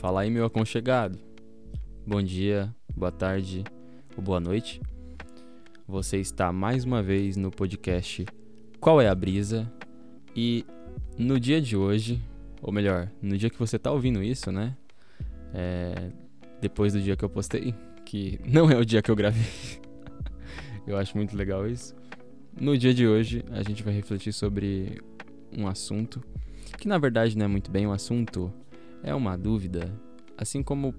Fala aí, meu aconchegado. Bom dia, boa tarde ou boa noite. Você está mais uma vez no podcast Qual é a Brisa? E no dia de hoje, ou melhor, no dia que você está ouvindo isso, né? É, depois do dia que eu postei, que não é o dia que eu gravei. eu acho muito legal isso. No dia de hoje, a gente vai refletir sobre um assunto que na verdade não é muito bem um assunto, é uma dúvida, assim como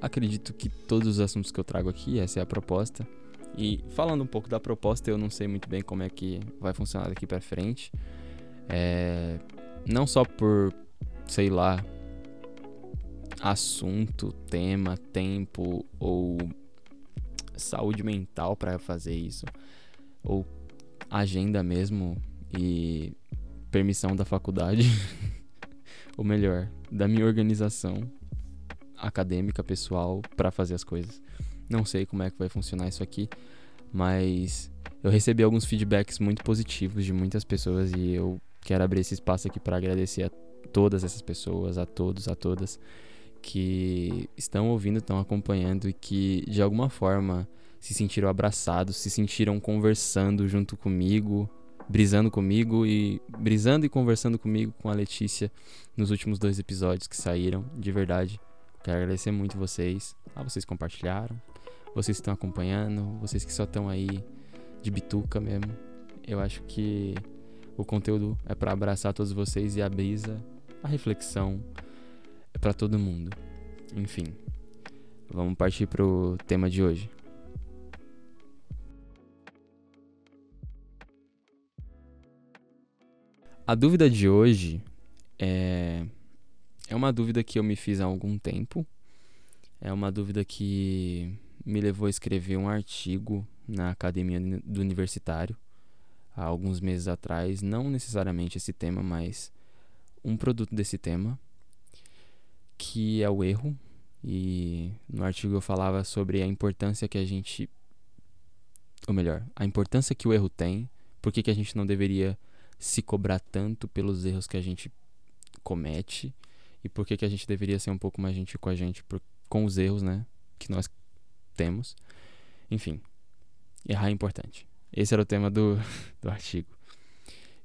acredito que todos os assuntos que eu trago aqui, essa é a proposta. E falando um pouco da proposta, eu não sei muito bem como é que vai funcionar daqui para frente. É, não só por, sei lá, assunto, tema, tempo ou saúde mental para fazer isso, ou agenda mesmo e permissão da faculdade, ou melhor, da minha organização acadêmica pessoal para fazer as coisas. Não sei como é que vai funcionar isso aqui, mas eu recebi alguns feedbacks muito positivos de muitas pessoas e eu quero abrir esse espaço aqui para agradecer a todas essas pessoas, a todos, a todas que estão ouvindo, estão acompanhando e que de alguma forma se sentiram abraçados, se sentiram conversando junto comigo, brisando comigo e brisando e conversando comigo com a Letícia nos últimos dois episódios que saíram, de verdade. Quero agradecer muito vocês. Ah, vocês compartilharam, vocês estão acompanhando, vocês que só estão aí de bituca mesmo. Eu acho que o conteúdo é para abraçar todos vocês e a brisa, a reflexão é para todo mundo. Enfim, vamos partir pro tema de hoje. A dúvida de hoje é, é uma dúvida que eu me fiz há algum tempo. É uma dúvida que me levou a escrever um artigo na academia do universitário há alguns meses atrás. Não necessariamente esse tema, mas um produto desse tema, que é o erro. E no artigo eu falava sobre a importância que a gente. Ou melhor, a importância que o erro tem, por que, a gente não deveria se cobrar tanto pelos erros que a gente comete e por que, que a gente deveria ser um pouco mais gentil com a gente por, com os erros, né, que nós temos. Enfim, errar é importante. Esse era o tema do, do artigo.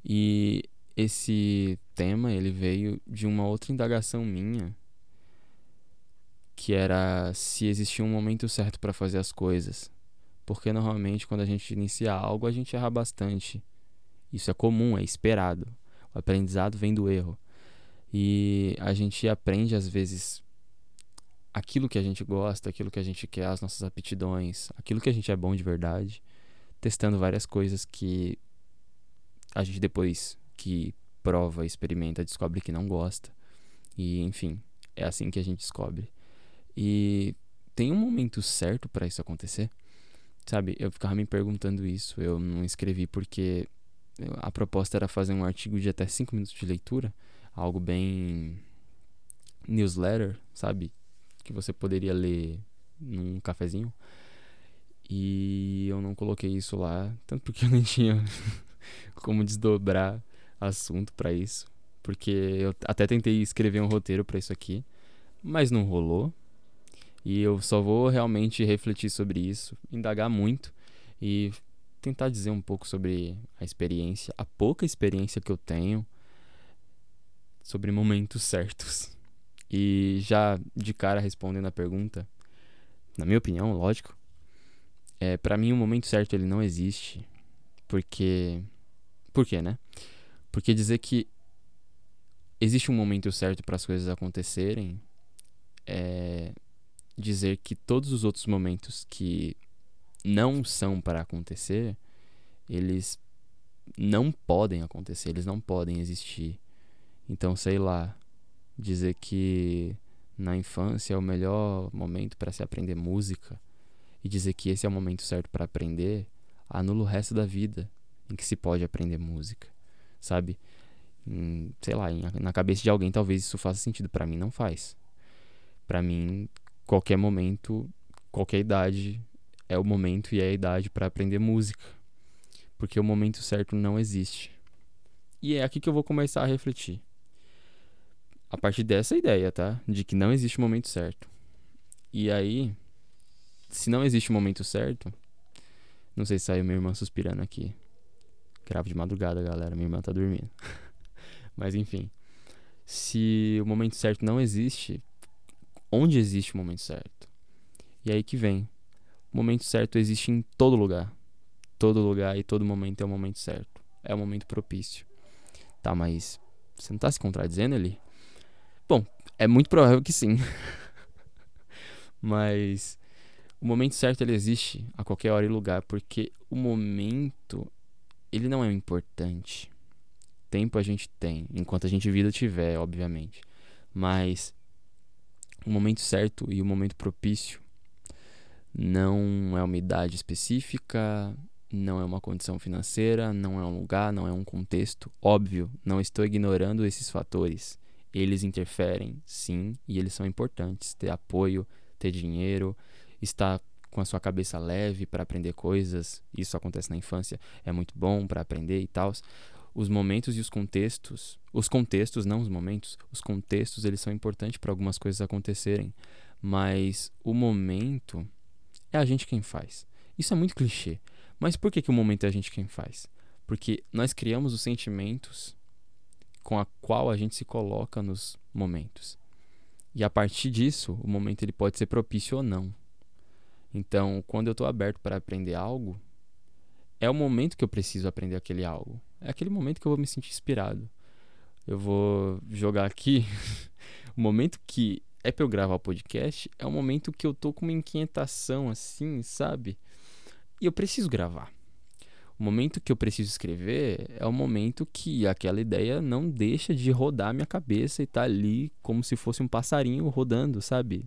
E esse tema, ele veio de uma outra indagação minha, que era se existia um momento certo para fazer as coisas. Porque normalmente quando a gente inicia algo, a gente erra bastante. Isso é comum, é esperado. O aprendizado vem do erro. E a gente aprende, às vezes, aquilo que a gente gosta, aquilo que a gente quer, as nossas aptidões, aquilo que a gente é bom de verdade, testando várias coisas que a gente depois que prova, experimenta, descobre que não gosta. E, enfim, é assim que a gente descobre. E tem um momento certo para isso acontecer? Sabe, eu ficava me perguntando isso. Eu não escrevi porque a proposta era fazer um artigo de até 5 minutos de leitura, algo bem newsletter, sabe? Que você poderia ler num cafezinho. E eu não coloquei isso lá, tanto porque eu não tinha como desdobrar assunto para isso, porque eu até tentei escrever um roteiro para isso aqui, mas não rolou. E eu só vou realmente refletir sobre isso, indagar muito e tentar dizer um pouco sobre a experiência, a pouca experiência que eu tenho sobre momentos certos. E já de cara respondendo a pergunta, na minha opinião, lógico, é para mim o momento certo ele não existe, porque por quê, né? Porque dizer que existe um momento certo para as coisas acontecerem é dizer que todos os outros momentos que não são para acontecer, eles não podem acontecer, eles não podem existir. Então, sei lá, dizer que na infância é o melhor momento para se aprender música e dizer que esse é o momento certo para aprender, anula o resto da vida em que se pode aprender música, sabe? Sei lá, na cabeça de alguém talvez isso faça sentido, para mim não faz. Para mim, qualquer momento, qualquer idade é o momento e é a idade para aprender música. Porque o momento certo não existe. E é aqui que eu vou começar a refletir. a partir dessa ideia, tá? De que não existe momento certo. E aí, se não existe momento certo, não sei se saiu minha irmã suspirando aqui. Gravo de madrugada, galera. Minha irmã tá dormindo. Mas enfim. Se o momento certo não existe, onde existe o momento certo? E aí que vem. O momento certo existe em todo lugar. Todo lugar e todo momento é o momento certo. É o momento propício. Tá, mas você não tá se contradizendo ali? Bom, é muito provável que sim. mas o momento certo ele existe a qualquer hora e lugar, porque o momento ele não é importante. Tempo a gente tem, enquanto a gente vida tiver, obviamente. Mas o momento certo e o momento propício não é uma idade específica, não é uma condição financeira, não é um lugar, não é um contexto. Óbvio, não estou ignorando esses fatores. Eles interferem, sim, e eles são importantes. Ter apoio, ter dinheiro, estar com a sua cabeça leve para aprender coisas, isso acontece na infância, é muito bom para aprender e tal. Os momentos e os contextos, os contextos, não os momentos, os contextos, eles são importantes para algumas coisas acontecerem, mas o momento é a gente quem faz. Isso é muito clichê. Mas por que, que o momento é a gente quem faz? Porque nós criamos os sentimentos com a qual a gente se coloca nos momentos. E a partir disso, o momento ele pode ser propício ou não. Então, quando eu estou aberto para aprender algo, é o momento que eu preciso aprender aquele algo. É aquele momento que eu vou me sentir inspirado. Eu vou jogar aqui o momento que é para eu gravar o podcast, é o momento que eu tô com uma inquietação assim, sabe? E eu preciso gravar. O momento que eu preciso escrever é o momento que aquela ideia não deixa de rodar minha cabeça e tá ali como se fosse um passarinho rodando, sabe?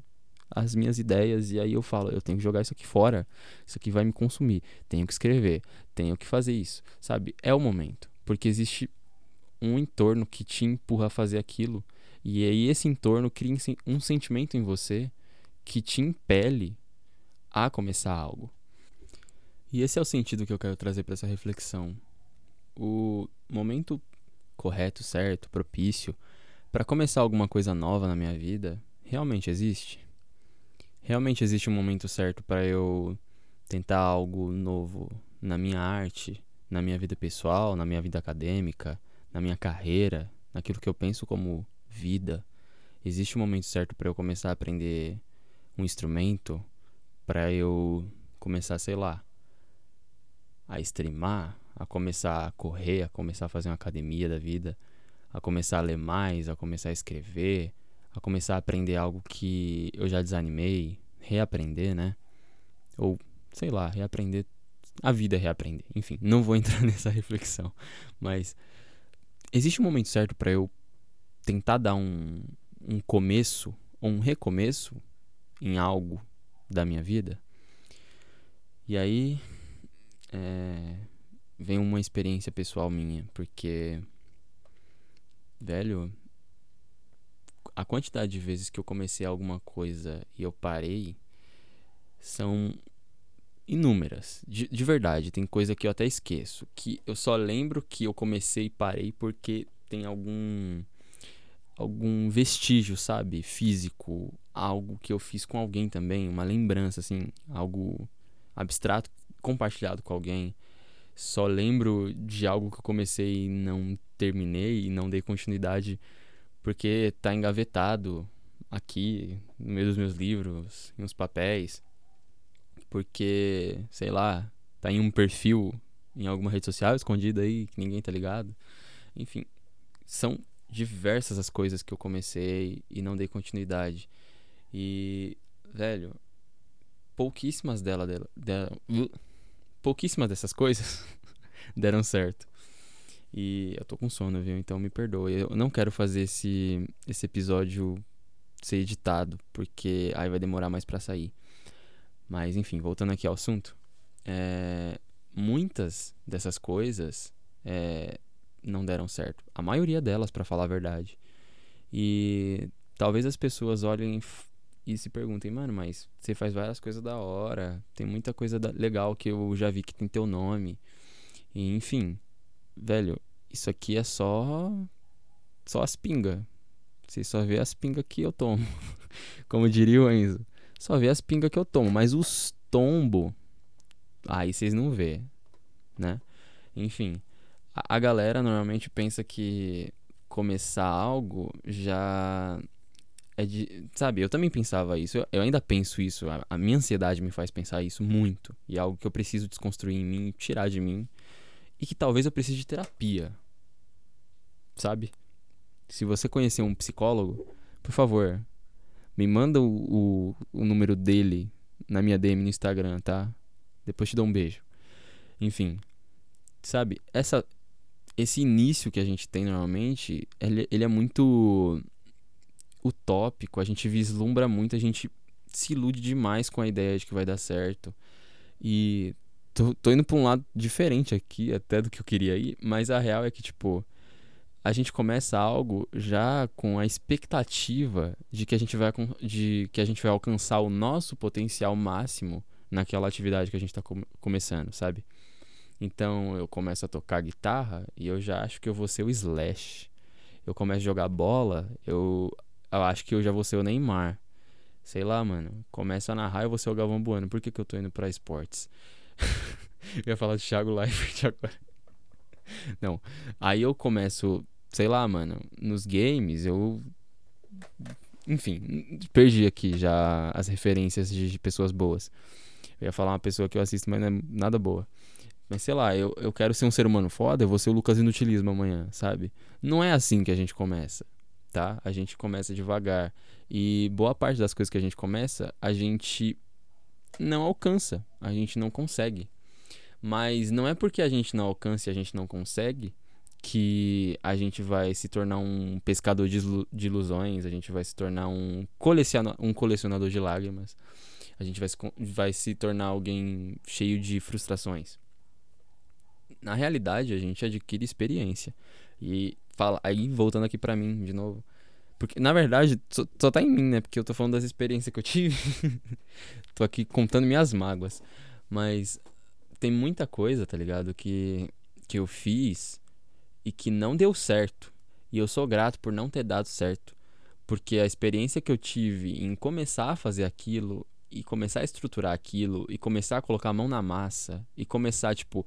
As minhas ideias e aí eu falo, eu tenho que jogar isso aqui fora. Isso aqui vai me consumir. Tenho que escrever, tenho que fazer isso, sabe? É o momento, porque existe um entorno que te empurra a fazer aquilo. E aí esse entorno cria um sentimento em você que te impele a começar algo. E esse é o sentido que eu quero trazer para essa reflexão. O momento correto, certo, propício para começar alguma coisa nova na minha vida realmente existe? Realmente existe um momento certo para eu tentar algo novo na minha arte, na minha vida pessoal, na minha vida acadêmica, na minha carreira, naquilo que eu penso como vida? Existe um momento certo para eu começar a aprender um instrumento, para eu começar, sei lá, a streamar, a começar a correr, a começar a fazer uma academia da vida, a começar a ler mais, a começar a escrever, a começar a aprender algo que eu já desanimei, reaprender, né? Ou, sei lá, reaprender. A vida reaprender. Enfim, não vou entrar nessa reflexão. Mas existe um momento certo para eu tentar dar um, um começo ou um recomeço em algo da minha vida. E aí é, vem uma experiência pessoal minha, porque, velho, a quantidade de vezes que eu comecei alguma coisa e eu parei são inúmeras. De, de verdade, tem coisa que eu até esqueço. Que eu só lembro que eu comecei e parei porque tem algum algum vestígio, sabe, físico, algo que eu fiz com alguém também, uma lembrança assim, algo abstrato compartilhado com alguém. Só lembro de algo que eu comecei e não terminei e não dei continuidade porque tá engavetado aqui no meio dos meus livros, em uns papéis. Porque, sei lá, tá em um perfil em alguma rede social escondida aí que ninguém tá ligado. Enfim, são diversas as coisas que eu comecei e não dei continuidade. E, velho, pouquíssimas dela, dela, dela pouquíssimas dessas coisas deram certo. E eu tô com sono, viu? Então me perdoe. Eu não quero fazer esse, esse episódio ser editado, porque aí vai demorar mais para sair. Mas enfim, voltando aqui ao assunto. É, muitas dessas coisas é, não deram certo. A maioria delas, para falar a verdade. E talvez as pessoas olhem e se perguntem, mano, mas você faz várias coisas da hora, tem muita coisa da legal que eu já vi que tem teu nome. E, enfim, velho, isso aqui é só só as pinga. Vocês só vê as pingas que eu tomo. Como diria o Enzo. Só vê as pingas que eu tomo. Mas os tombo, aí vocês não vê, né? Enfim, a, a galera normalmente pensa que começar algo já é de. Sabe, eu também pensava isso. Eu, eu ainda penso isso. A, a, minha ansiedade me faz pensar isso muito. E é algo que eu preciso desconstruir em mim, tirar de mim. E que talvez eu precise de terapia. Sabe? Se você conhecer um psicólogo, por favor, me manda o, o, o número dele na minha DM no Instagram, tá? Depois te dou um beijo. Enfim, sabe? Essa, esse início que a gente tem normalmente, ele, ele é muito utópico. A gente vislumbra muito, a gente se ilude demais com a ideia de que vai dar certo. E tô, tô indo pra um lado diferente aqui, até do que eu queria ir, mas a real é que, tipo, a gente começa algo já com a expectativa de que a gente vai, de que a gente vai alcançar o nosso potencial máximo naquela atividade que a gente está com, começando, sabe? Então eu começo a tocar guitarra e eu já acho que eu vou ser o Slash. Eu começo a jogar bola, eu, eu acho que eu já vou ser o Neymar. Sei lá, mano. Começo a narrar, eu vou ser o Galvão Bueno. Por que, que eu tô indo pra esportes? eu ia falar de Thiago Leifert agora. Não. Aí eu começo, sei lá, mano, nos games, eu. Enfim, perdi aqui já as referências de, de pessoas boas. Eu ia falar uma pessoa que eu assisto, mas não é nada boa. Mas sei lá, eu, eu quero ser um ser humano foda, eu vou ser o Lucas Inutilismo amanhã, sabe? Não é assim que a gente começa, tá? A gente começa devagar. E boa parte das coisas que a gente começa, a gente não alcança, a gente não consegue. Mas não é porque a gente não alcança e a gente não consegue que a gente vai se tornar um pescador de, ilusões, a gente vai se tornar um, um colecionador de lágrimas, a gente vai se, vai se tornar alguém cheio de frustrações. Na realidade, a gente adquire experiência. E fala, aí voltando aqui para mim de novo. Porque, na verdade, só, tá em mim, né? Porque eu tô falando das experiências que eu tive. tô aqui contando minhas mágoas. Mas tem muita coisa, tá ligado? Que, que eu fiz e que não deu certo. E eu sou grato por não ter dado certo. Porque a experiência que eu tive em começar a fazer aquilo e começar a estruturar aquilo e começar a colocar a mão na massa e começar, tipo,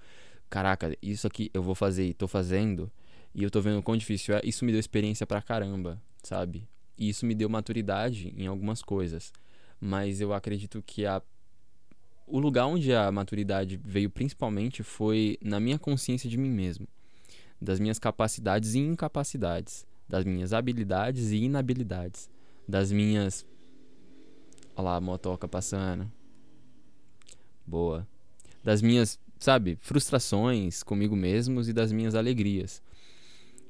caraca, isso aqui eu vou fazer e tô fazendo e eu tô vendo o quão difícil é, isso me deu experiência pra caramba, sabe? E isso me deu maturidade em algumas coisas. Mas eu acredito que a o lugar onde a maturidade veio principalmente foi na minha consciência de mim mesmo, das minhas capacidades e incapacidades, das minhas habilidades e inabilidades, das minhas. Olha lá a motoca passando. Boa. Das minhas, sabe, frustrações comigo mesmos e das minhas alegrias.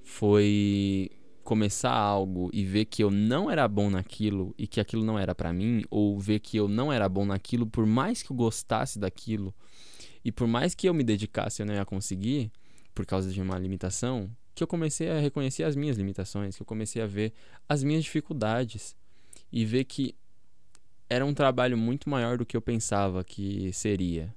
Foi começar algo e ver que eu não era bom naquilo e que aquilo não era para mim, ou ver que eu não era bom naquilo, por mais que eu gostasse daquilo e por mais que eu me dedicasse, eu não ia conseguir por causa de uma limitação, que eu comecei a reconhecer as minhas limitações, que eu comecei a ver as minhas dificuldades e ver que era um trabalho muito maior do que eu pensava que seria.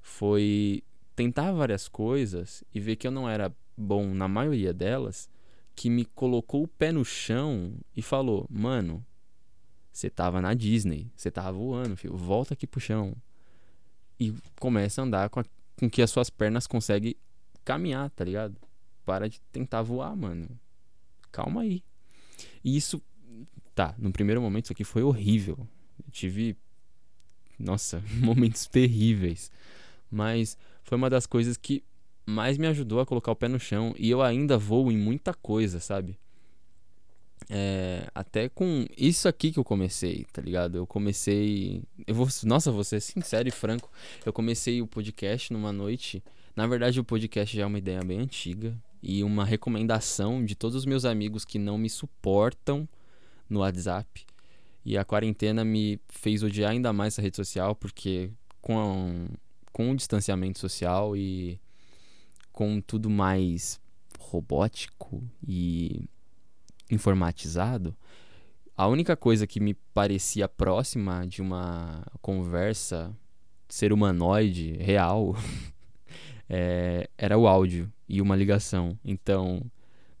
Foi tentar várias coisas e ver que eu não era bom na maioria delas que me colocou o pé no chão e falou: Mano, você tava na Disney, você tava voando, filho, volta aqui pro chão. E começa a andar com, a, com que as suas pernas conseguem caminhar, tá ligado? Para de tentar voar, mano. Calma aí. E isso, tá, no primeiro momento isso aqui foi horrível. Eu tive, nossa, momentos terríveis. Mas foi uma das coisas que mais me ajudou a colocar o pé no chão. E eu ainda vou em muita coisa, sabe? É, até com isso aqui que eu comecei, tá ligado? Eu comecei. Eu vou, nossa, vou ser sincero e franco. Eu comecei o podcast numa noite. Na verdade, o podcast já é uma ideia bem antiga. E uma recomendação de todos os meus amigos que não me suportam no WhatsApp. E a quarentena me fez odiar ainda mais essa rede social, porque com, com o distanciamento social e com tudo mais robótico e informatizado, a única coisa que me parecia próxima de uma conversa ser humanoide real é, era o áudio e uma ligação. Então,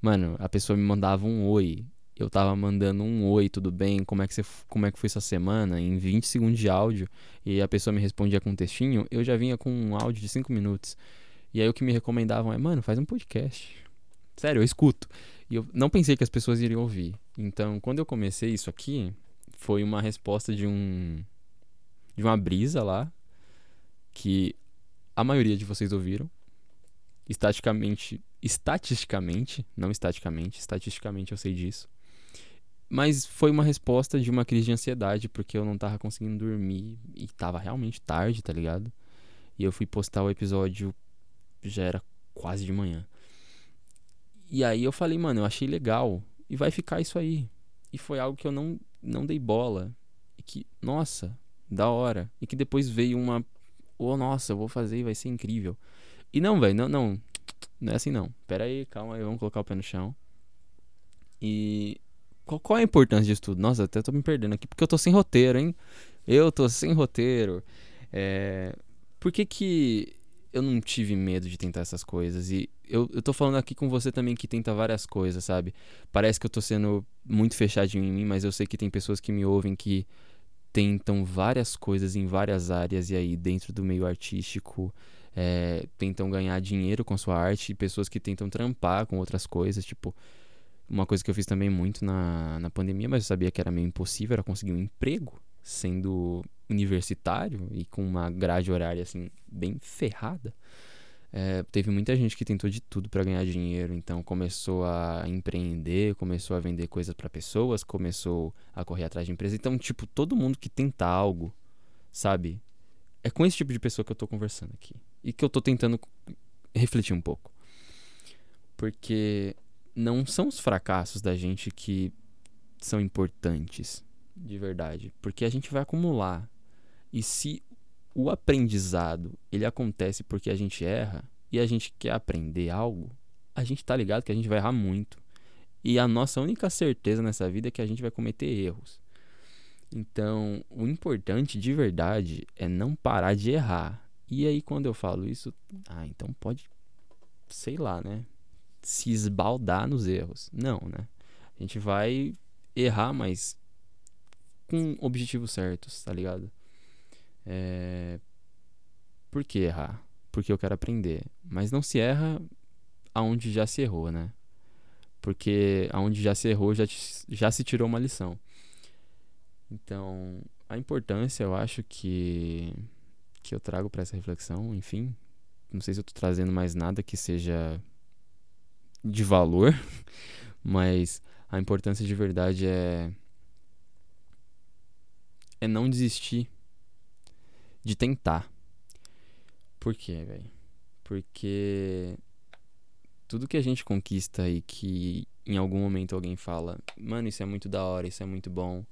mano, a pessoa me mandava um oi. eu tava mandando um oi, tudo bem? Como é que você, como é que foi sua semana? Em 20 segundos de áudio e a pessoa me respondia com um textinho, eu já vinha com um áudio de 5 minutos. E aí o que me recomendavam é, mano, faz um podcast. Sério, eu escuto. E eu não pensei que as pessoas iriam ouvir. Então, quando eu comecei isso aqui, foi uma resposta de um de uma brisa lá que a maioria de vocês ouviram. Estaticamente, estatisticamente, não estaticamente, estatisticamente eu sei disso. Mas foi uma resposta de uma crise de ansiedade, porque eu não tava conseguindo dormir e tava realmente tarde, tá ligado? E eu fui postar o episódio, já era quase de manhã. E aí eu falei, mano, eu achei legal e vai ficar isso aí. E foi algo que eu não, não dei bola. E que, nossa, da hora. E que depois veio uma, oh, nossa, eu vou fazer e vai ser incrível. E não, velho, não, não. Não é assim não. Pera aí, calma aí, vamos colocar o pé no chão. E qual, qual é a importância disso tudo? Nossa, até tô me perdendo aqui, porque eu tô sem roteiro, hein? Eu tô sem roteiro. É... Por que que eu não tive medo de tentar essas coisas? E eu, eu tô falando aqui com você também que tenta várias coisas, sabe? Parece que eu tô sendo muito fechadinho em mim, mas eu sei que tem pessoas que me ouvem que tentam várias coisas em várias áreas e aí dentro do meio artístico é, tentam ganhar dinheiro com sua arte pessoas que tentam trampar com outras coisas, tipo uma coisa que eu fiz também muito na, na pandemia, mas eu sabia que era meio impossível, era conseguir um emprego sendo universitário e com uma grade horária assim bem ferrada. É, teve muita gente que tentou de tudo para ganhar dinheiro, então começou a empreender, começou a vender coisas para pessoas, começou a correr atrás de empresa. Então, tipo, todo mundo que tenta algo, sabe? É com esse tipo de pessoa que eu tô conversando aqui e que eu tô tentando refletir um pouco. Porque não são os fracassos da gente que são importantes, de verdade, porque a gente vai acumular. E se o aprendizado, ele acontece porque a gente erra e a gente quer aprender algo, a gente tá ligado que a gente vai errar muito. E a nossa única certeza nessa vida é que a gente vai cometer erros. Então, o importante de verdade é não parar de errar. E aí, quando eu falo isso, ah, então pode, sei lá, né? se esbaldar nos erros. Não, né? A gente vai errar, mas com objetivos certos, tá ligado? É... Por que errar? Porque eu quero aprender. Mas não se erra aonde já se errou, né? Porque aonde já se errou já, já se tirou uma lição. Então, a importância eu acho que que eu trago para essa reflexão, enfim, não sei se eu tô trazendo mais nada que seja de valor, mas a importância de verdade é é não desistir de tentar. Por quê, velho? Porque tudo que a gente conquista e que em algum momento alguém fala, mano, isso é muito da hora, isso é muito bom.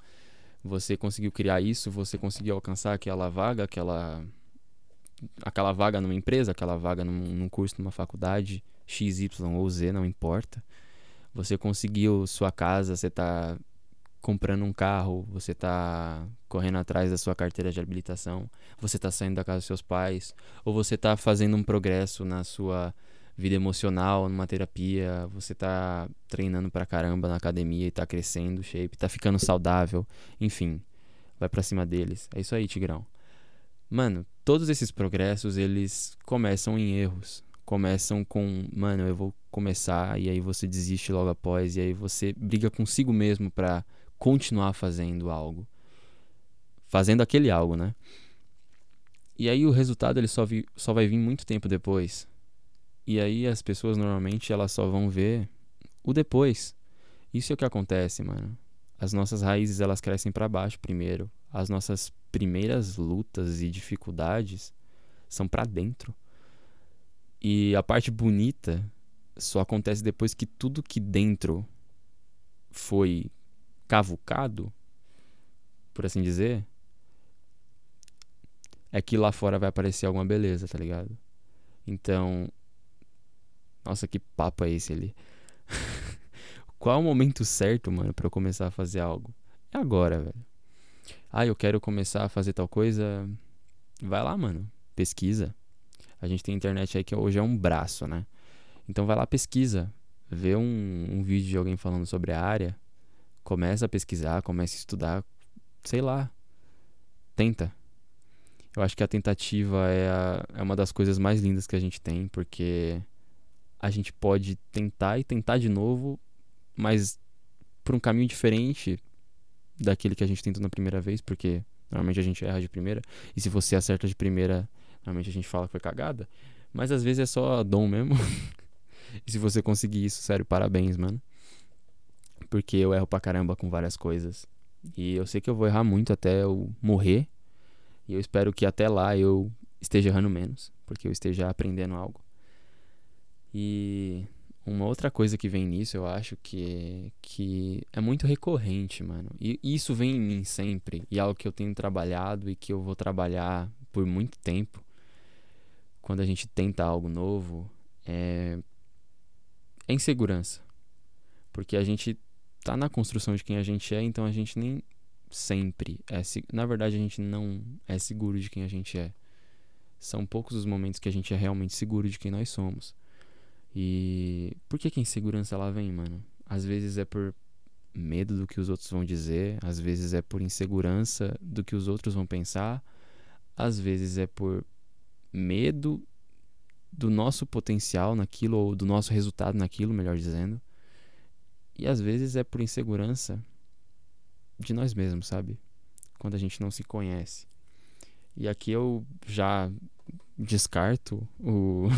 Você conseguiu criar isso, você conseguiu alcançar aquela vaga, aquela aquela vaga numa empresa, aquela vaga num, num curso, numa faculdade, X, Y ou Z, não importa. Você conseguiu sua casa, você está comprando um carro, você está correndo atrás da sua carteira de habilitação, você está saindo da casa dos seus pais, ou você está fazendo um progresso na sua vida emocional, numa terapia, você está treinando pra caramba na academia e tá crescendo shape, tá ficando saudável, enfim, vai pra cima deles. É isso aí, Tigrão. Mano, todos esses progressos, eles começam em erros começam com, mano, eu vou começar e aí você desiste logo após e aí você briga consigo mesmo para continuar fazendo algo. Fazendo aquele algo, né? E aí o resultado ele só, vi, só vai vir muito tempo depois. E aí as pessoas normalmente elas só vão ver o depois. Isso é o que acontece, mano. As nossas raízes elas crescem para baixo primeiro. As nossas primeiras lutas e dificuldades são para dentro. E a parte bonita só acontece depois que tudo que dentro foi cavucado, por assim dizer, é que lá fora vai aparecer alguma beleza, tá ligado? Então, nossa, que papo é esse ali? Qual é o momento certo, mano, para eu começar a fazer algo? É agora, velho. Ah, eu quero começar a fazer tal coisa. Vai lá, mano. Pesquisa. A gente tem internet aí que hoje é um braço, né? Então vai lá, pesquisa. Vê um, um vídeo de alguém falando sobre a área. Começa a pesquisar, começa a estudar, sei lá. Tenta. Eu acho que a tentativa é, a, é uma das coisas mais lindas que a gente tem, porque a gente pode tentar e tentar de novo, mas por um caminho diferente daquele que a gente tentou na primeira vez, porque normalmente a gente erra de primeira, e se você acerta de primeira, normalmente a gente fala que foi cagada, mas às vezes é só dom mesmo. e se você conseguir isso, sério, parabéns, mano. Porque eu erro pra caramba com várias coisas. E eu sei que eu vou errar muito até eu morrer. E eu espero que até lá eu esteja errando menos, porque eu esteja aprendendo algo. E uma outra coisa que vem nisso, eu acho que, que é muito recorrente, mano. E isso vem em mim sempre. E é algo que eu tenho trabalhado e que eu vou trabalhar por muito tempo. Quando a gente tenta algo novo, é, é insegurança. Porque a gente tá na construção de quem a gente é, então a gente nem sempre é. Na verdade, a gente não é seguro de quem a gente é. São poucos os momentos que a gente é realmente seguro de quem nós somos. E por que, que a insegurança ela vem, mano? Às vezes é por medo do que os outros vão dizer, às vezes é por insegurança do que os outros vão pensar, às vezes é por medo do nosso potencial naquilo ou do nosso resultado naquilo, melhor dizendo. E às vezes é por insegurança de nós mesmos, sabe? Quando a gente não se conhece. E aqui eu já descarto o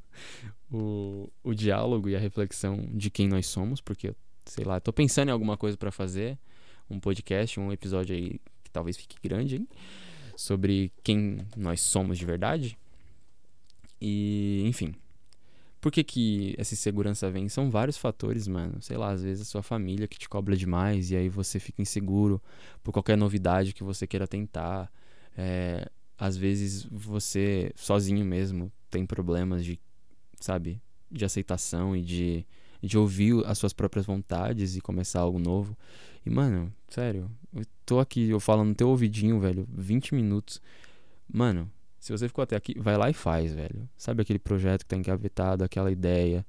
o, o diálogo e a reflexão de quem nós somos, porque, sei lá, tô pensando em alguma coisa para fazer, um podcast, um episódio aí que talvez fique grande, hein? sobre quem nós somos de verdade. E, enfim. Por que, que essa insegurança vem? São vários fatores, mano. Sei lá, às vezes a sua família que te cobra demais e aí você fica inseguro por qualquer novidade que você queira tentar. É, às vezes você, sozinho mesmo, tem problemas de sabe? De aceitação e de, de ouvir as suas próprias vontades e começar algo novo. E, mano, sério, eu tô aqui, eu falo no teu ouvidinho, velho, 20 minutos. Mano, se você ficou até aqui, vai lá e faz, velho. Sabe aquele projeto que tá engavetado, aquela ideia,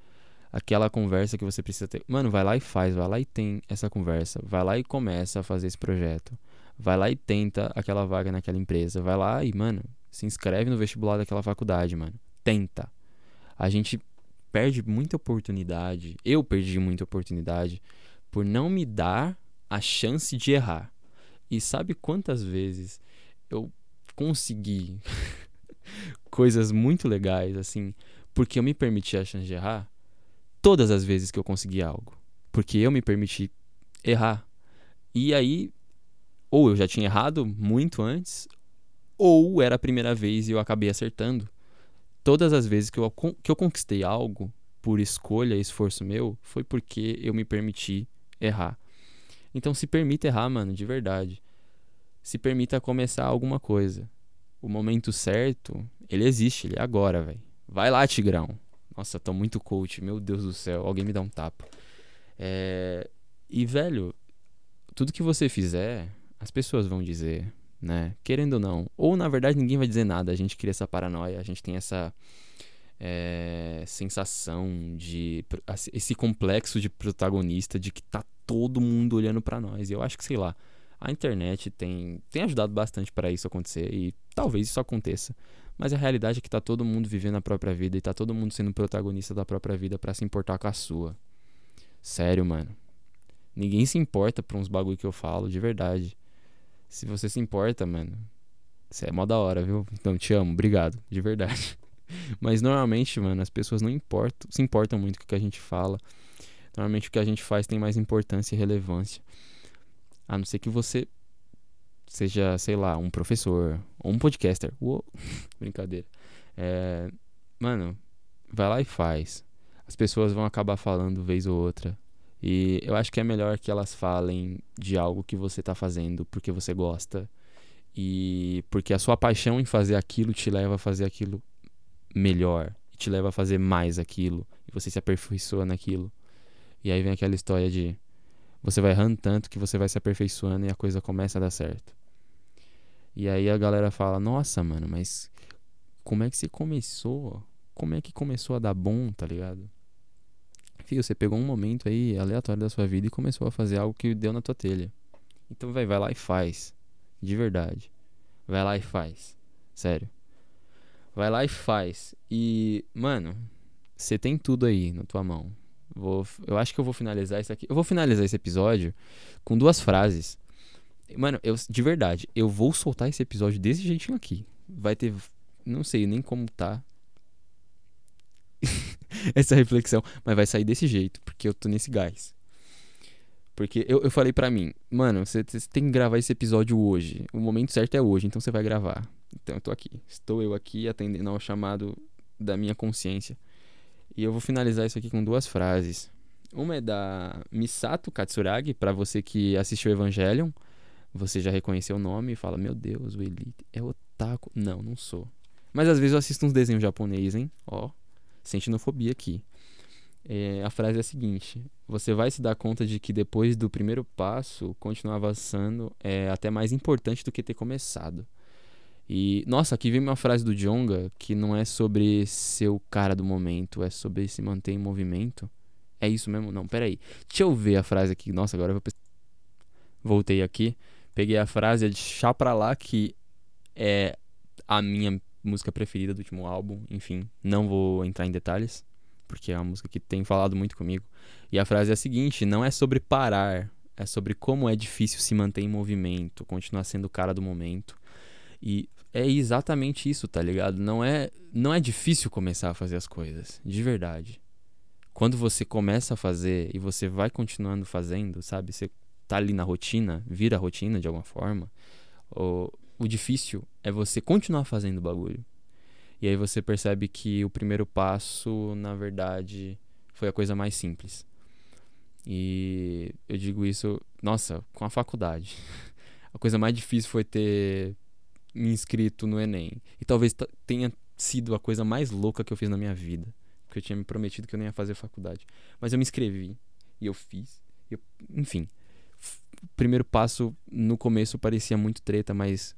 aquela conversa que você precisa ter. Mano, vai lá e faz, vai lá e tem essa conversa. Vai lá e começa a fazer esse projeto. Vai lá e tenta aquela vaga naquela empresa. Vai lá e, mano, se inscreve no vestibular daquela faculdade, mano. Tenta a gente perde muita oportunidade. Eu perdi muita oportunidade por não me dar a chance de errar. E sabe quantas vezes eu consegui coisas muito legais assim, porque eu me permiti a chance de errar? Todas as vezes que eu consegui algo, porque eu me permiti errar. E aí ou eu já tinha errado muito antes, ou era a primeira vez e eu acabei acertando todas as vezes que eu, que eu conquistei algo por escolha e esforço meu, foi porque eu me permiti errar. Então se permita errar, mano, de verdade. Se permita começar alguma coisa. O momento certo, ele existe, ele é agora, velho. Vai lá, Tigrão. Nossa, tô muito coach, meu Deus do céu. Alguém me dá um tapa. É... E, velho, tudo que você fizer, as pessoas vão dizer né? Querendo ou não. Ou na verdade ninguém vai dizer nada, a gente cria essa paranoia, a gente tem essa é, sensação de. esse complexo de protagonista de que tá todo mundo olhando para nós. E eu acho que, sei lá, a internet tem, tem ajudado bastante para isso acontecer e talvez isso aconteça. Mas a realidade é que tá todo mundo vivendo a própria vida e tá todo mundo sendo protagonista da própria vida para se importar com a sua. Sério, mano. Ninguém se importa por uns bagulho que eu falo, de verdade. Se você se importa, mano, você é mó da hora, viu? Então te amo, obrigado, de verdade. Mas normalmente, mano, as pessoas não importam, se importam muito com o que a gente fala. Normalmente o que a gente faz tem mais importância e relevância. A não ser que você seja, sei lá, um professor ou um podcaster. Uou, brincadeira. É, mano, vai lá e faz. As pessoas vão acabar falando vez ou outra. E eu acho que é melhor que elas falem de algo que você está fazendo porque você gosta e porque a sua paixão em fazer aquilo te leva a fazer aquilo melhor, te leva a fazer mais aquilo e você se aperfeiçoa naquilo. E aí vem aquela história de você vai errando tanto que você vai se aperfeiçoando e a coisa começa a dar certo. E aí a galera fala: "Nossa, mano, mas como é que você começou? Como é que começou a dar bom, tá ligado?" Fio, você pegou um momento aí aleatório da sua vida e começou a fazer algo que deu na tua telha. Então vai, vai lá e faz. De verdade. Vai lá e faz. Sério. Vai lá e faz. E, mano, você tem tudo aí na tua mão. Vou, eu acho que eu vou finalizar isso aqui. Eu vou finalizar esse episódio com duas frases. Mano, eu, de verdade, eu vou soltar esse episódio desse jeitinho aqui. Vai ter. Não sei nem como tá. essa reflexão. Mas vai sair desse jeito, porque eu tô nesse gás. Porque eu, eu falei pra mim, mano, você tem que gravar esse episódio hoje. O momento certo é hoje, então você vai gravar. Então eu tô aqui. Estou eu aqui atendendo ao chamado da minha consciência. E eu vou finalizar isso aqui com duas frases. Uma é da Misato Katsuragi, para você que assistiu Evangelion. Você já reconheceu o nome e fala: Meu Deus, o Elite é otaku. Não, não sou. Mas às vezes eu assisto uns desenhos japonês, hein? Ó, sentinofobia aqui. É, a frase é a seguinte: Você vai se dar conta de que depois do primeiro passo, continuar avançando é até mais importante do que ter começado. E, nossa, aqui vem uma frase do Jonga que não é sobre ser o cara do momento, é sobre se manter em movimento. É isso mesmo? Não, peraí. Deixa eu ver a frase aqui. Nossa, agora eu vou. Voltei aqui. Peguei a frase é de chá pra lá, que é a minha música preferida do último álbum. Enfim, não vou entrar em detalhes, porque é uma música que tem falado muito comigo. E a frase é a seguinte: não é sobre parar, é sobre como é difícil se manter em movimento, continuar sendo o cara do momento. E é exatamente isso, tá ligado? Não é, não é difícil começar a fazer as coisas, de verdade. Quando você começa a fazer e você vai continuando fazendo, sabe? Você tá ali na rotina, vira a rotina de alguma forma. O, o difícil é você continuar fazendo o bagulho. E aí você percebe que o primeiro passo, na verdade, foi a coisa mais simples. E eu digo isso, nossa, com a faculdade. A coisa mais difícil foi ter inscrito no Enem. E talvez tenha sido a coisa mais louca que eu fiz na minha vida. Porque eu tinha me prometido que eu nem ia fazer faculdade. Mas eu me inscrevi. E eu fiz. Eu, enfim. Primeiro passo no começo parecia muito treta, mas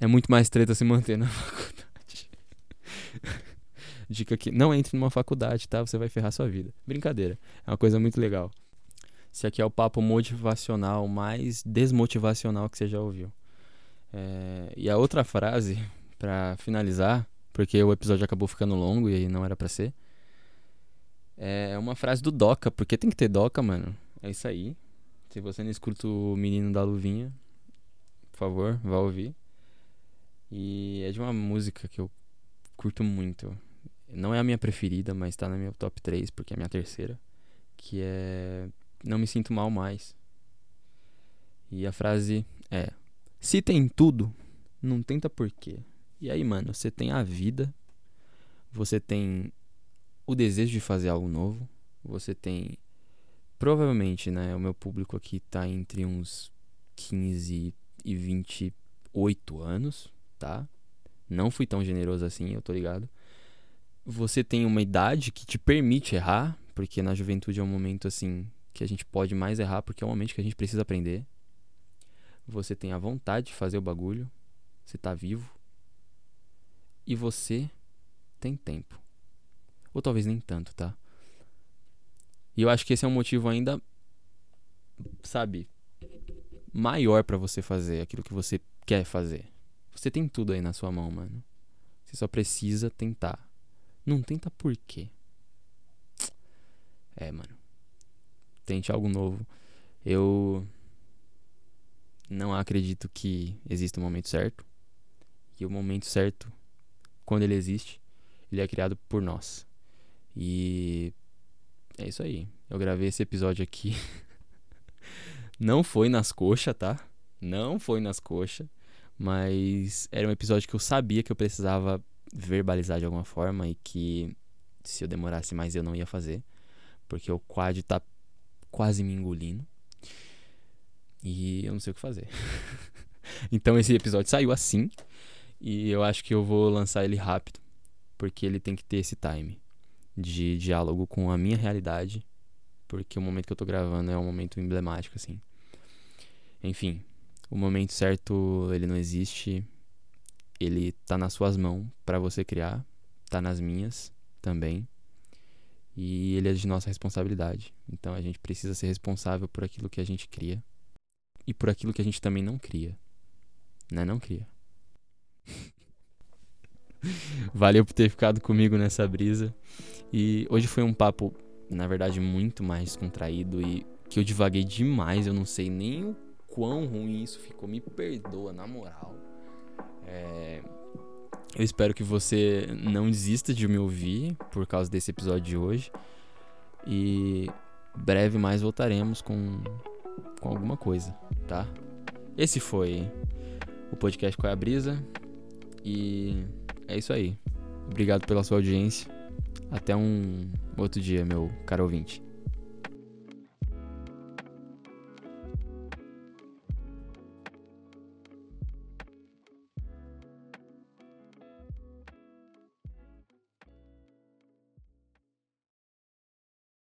é muito mais treta se manter na faculdade. Dica aqui: não entre numa faculdade, tá? Você vai ferrar sua vida. Brincadeira. É uma coisa muito legal. Esse aqui é o papo motivacional mais desmotivacional que você já ouviu. É, e a outra frase, para finalizar, porque o episódio acabou ficando longo e não era para ser, é uma frase do Doca, porque tem que ter Doca, mano. É isso aí. Se você não escuta o Menino da Luvinha, por favor, vá ouvir. E é de uma música que eu curto muito. Não é a minha preferida, mas tá na minha top 3, porque é a minha terceira. Que é Não me sinto mal mais. E a frase é: Se tem tudo, não tenta por quê. E aí, mano, você tem a vida, você tem o desejo de fazer algo novo, você tem. Provavelmente, né? O meu público aqui tá entre uns 15 e 28 anos tá? Não fui tão generoso assim, eu tô ligado. Você tem uma idade que te permite errar, porque na juventude é um momento assim que a gente pode mais errar, porque é um momento que a gente precisa aprender. Você tem a vontade de fazer o bagulho, você tá vivo. E você tem tempo. Ou talvez nem tanto, tá? E eu acho que esse é um motivo ainda, sabe, maior para você fazer aquilo que você quer fazer. Você tem tudo aí na sua mão, mano. Você só precisa tentar. Não tenta por quê? É, mano. Tente algo novo. Eu não acredito que exista um momento certo. E o momento certo, quando ele existe, ele é criado por nós. E é isso aí. Eu gravei esse episódio aqui. não foi nas coxas, tá? Não foi nas coxas. Mas era um episódio que eu sabia que eu precisava verbalizar de alguma forma e que se eu demorasse mais eu não ia fazer. Porque o quad tá quase me engolindo. E eu não sei o que fazer. então esse episódio saiu assim. E eu acho que eu vou lançar ele rápido. Porque ele tem que ter esse time de diálogo com a minha realidade. Porque o momento que eu tô gravando é um momento emblemático, assim. Enfim, o momento certo, ele não existe. Ele tá nas suas mãos para você criar, tá nas minhas também. e ele é de nossa responsabilidade. Então a gente precisa ser responsável por aquilo que a gente cria e por aquilo que a gente também não cria. Né? Não cria. Valeu por ter ficado comigo nessa brisa. E hoje foi um papo, na verdade, muito mais contraído e que eu divaguei demais. Eu não sei nem o quão ruim isso ficou. Me perdoa, na moral. É... Eu espero que você não desista de me ouvir por causa desse episódio de hoje. E breve mais voltaremos com, com alguma coisa, tá? Esse foi o podcast Qual é a Brisa. E é isso aí. Obrigado pela sua audiência. Até um outro dia, meu caro ouvinte.